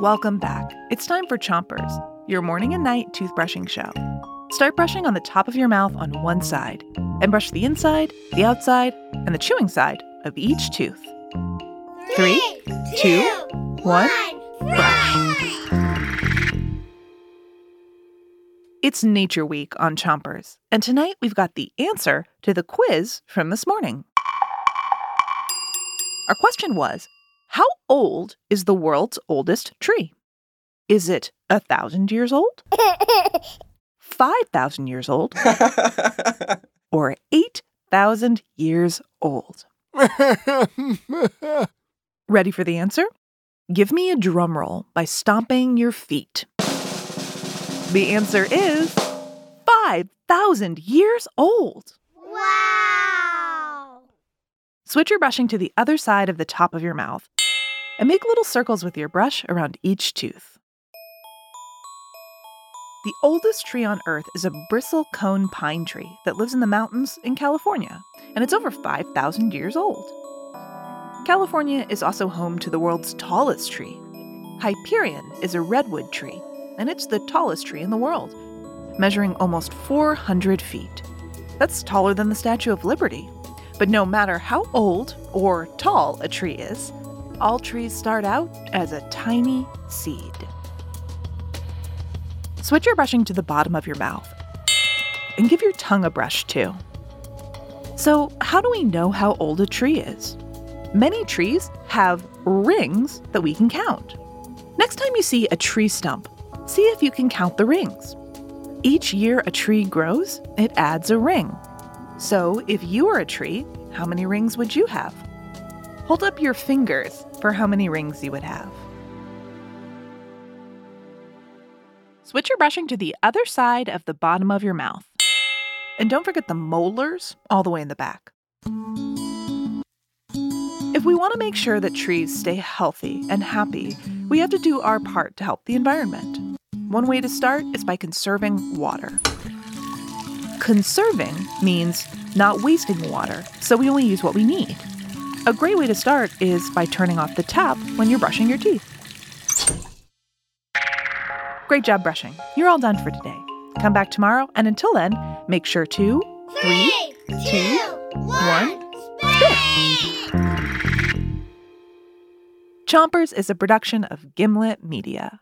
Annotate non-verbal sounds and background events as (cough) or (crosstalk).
Welcome back. It's time for Chompers, your morning and night toothbrushing show. Start brushing on the top of your mouth on one side, and brush the inside, the outside, and the chewing side of each tooth. Three, two, one, brush. It's Nature Week on Chompers, and tonight we've got the answer to the quiz from this morning. Our question was How old is the world's oldest tree? Is it a thousand years old? (laughs) 5,000 years old? (laughs) or 8,000 years old? (laughs) Ready for the answer? Give me a drum roll by stomping your feet. The answer is 5,000 years old. Wow! Switch your brushing to the other side of the top of your mouth and make little circles with your brush around each tooth. The oldest tree on Earth is a bristle cone pine tree that lives in the mountains in California, and it's over 5,000 years old. California is also home to the world's tallest tree. Hyperion is a redwood tree, and it's the tallest tree in the world, measuring almost 400 feet. That's taller than the Statue of Liberty. But no matter how old or tall a tree is, all trees start out as a tiny seed. Switch your brushing to the bottom of your mouth and give your tongue a brush too. So, how do we know how old a tree is? Many trees have rings that we can count. Next time you see a tree stump, see if you can count the rings. Each year a tree grows, it adds a ring. So, if you were a tree, how many rings would you have? Hold up your fingers for how many rings you would have. Switch your brushing to the other side of the bottom of your mouth. And don't forget the molars all the way in the back. If we want to make sure that trees stay healthy and happy, we have to do our part to help the environment. One way to start is by conserving water. Conserving means not wasting water, so we only use what we need. A great way to start is by turning off the tap when you're brushing your teeth. Great job brushing. You're all done for today. Come back tomorrow, and until then, make sure to Three, two, one! Chompers is a production of Gimlet Media.